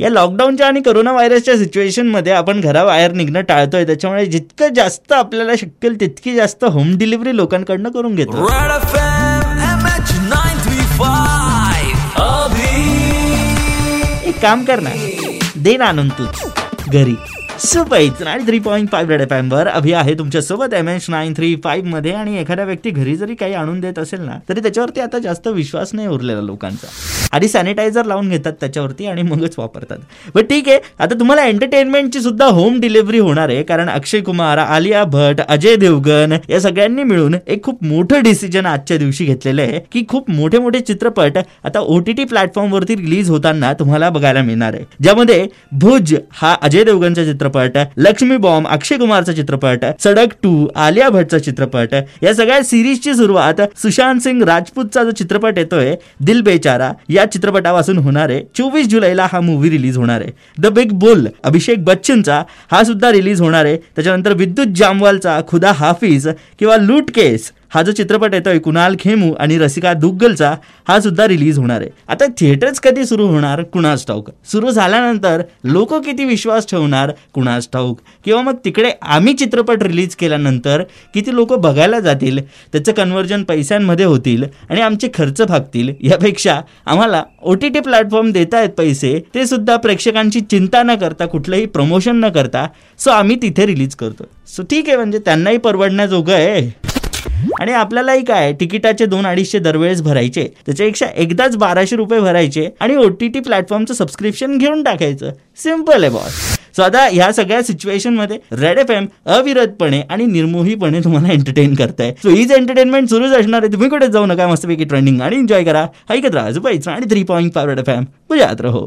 या लॉकडाऊनच्या आणि कोरोना व्हायरसच्या सिच्युएशनमध्ये आपण घराबाहेर निघणं टाळतोय. त्याच्यामुळे जितकं जास्त आपल्याला शक्य तितकी जास्त होम डिलिव्हरी लोकांकडनं करून घेतो. Red FM MH935 अभी एक काम कर ना. दे ना आणून तूच घरी. सुपाईच nine three point five red F वर. अभि आहे तुमच्यासोबत एम एच नाईन थ्री फाईव्हमध्ये आणि एखाद्या व्यक्ती घरी जरी काही आणून देत असेल ना तरी त्याच्यावरती आता जास्त विश्वास नाही उरलेला लोकांचा. आधी सॅनिटायझर लावून घेतात त्याच्यावरती आणि मगच वापरतात. बट ठीक आहे. आता तुम्हाला एंटरटेनमेंटची सुद्धा होम डिलिव्हरी होणार आहे कारण अक्षय कुमार आलिया भट अजय देवगन या सगळ्यांनी मिळून एक खूप मोठं डिसिजन आजच्या दिवशी घेतलेलं आहे की खूप मोठे मोठे चित्रपट आता ओ टी टी प्लॅटफॉर्मवरती रिलीज होताना तुम्हाला बघायला मिळणार आहे. ज्यामध्ये भुज हा अजय देवगनचा चित्रपट चित्रपट लक्ष्मी बॉम्ब अक्षय कुमारचा चित्रपट सडक टू आलिया भटचा चित्रपट या सगळ्या सिरीजची सुरुवात सुशांत सिंग राजपूतचा जो चित्रपट येतोय दिल बेचारा या चित्रपटापासून होणार आहे. चोवीस जुलैला हा मूवी रिलीज होणार आहे. द बिग बुल अभिषेक बच्चनचा हा सुद्धा रिलीज होणार आहे. त्याच्यानंतर विद्युत जामवालचा खुदा हाफिज किंवा लूट केस हा जो चित्रपट येतोय कुणाल खेमू आणि रसिका दुग्गलचा हा सुद्धा रिलीज होणार आहे. आता थिएटर्स कधी सुरू होणार? कुणास ठाऊक? सुरू झाल्यानंतर लोक किती विश्वास ठेवणार? कुणास ठाऊक? किंवा मग तिकडे आम्ही चित्रपट रिलीज केल्यानंतर किती लोक बघायला जातील? त्याचं कन्व्हर्जन पैशांमध्ये होतील आणि आमचे खर्च भागतील? यापेक्षा आम्हाला ओ टी टी प्लॅटफॉर्म देत आहेत पैसे ते सुद्धा प्रेक्षकांची चिंता न करता कुठलंही प्रमोशन न करता सो आम्ही तिथे रिलीज करतो सो ठीक आहे म्हणजे त्यांनाही परवडण्याजोगं आहे. आणि आपल्यालाही काय तिकिटाचे दोन अडीचशे दरवेळेस भरायचे त्याच्यापेक्षा एकदाच बाराशे रुपये भरायचे आणि ओ टी टी प्लॅटफॉर्मचं सबस्क्रिप्शन घेऊन टाकायचं. सिंपल आहे बॉस सो आता ह्या सगळ्या सिच्युएशनमध्ये रेड एफ एम अविरतपणे आणि निर्मोहीपणे तुम्हाला एंटरटेन करताय. सो हीच एंटरटेनमेंट सुरूच असणार आहे. तुम्ही कुठे जाऊ नका. मस्तपैकी ट्रेंडिंग आणि एन्जॉय करा. ऐकत राहा. जुपायचं आणि three point five red F M Gujarat रहो.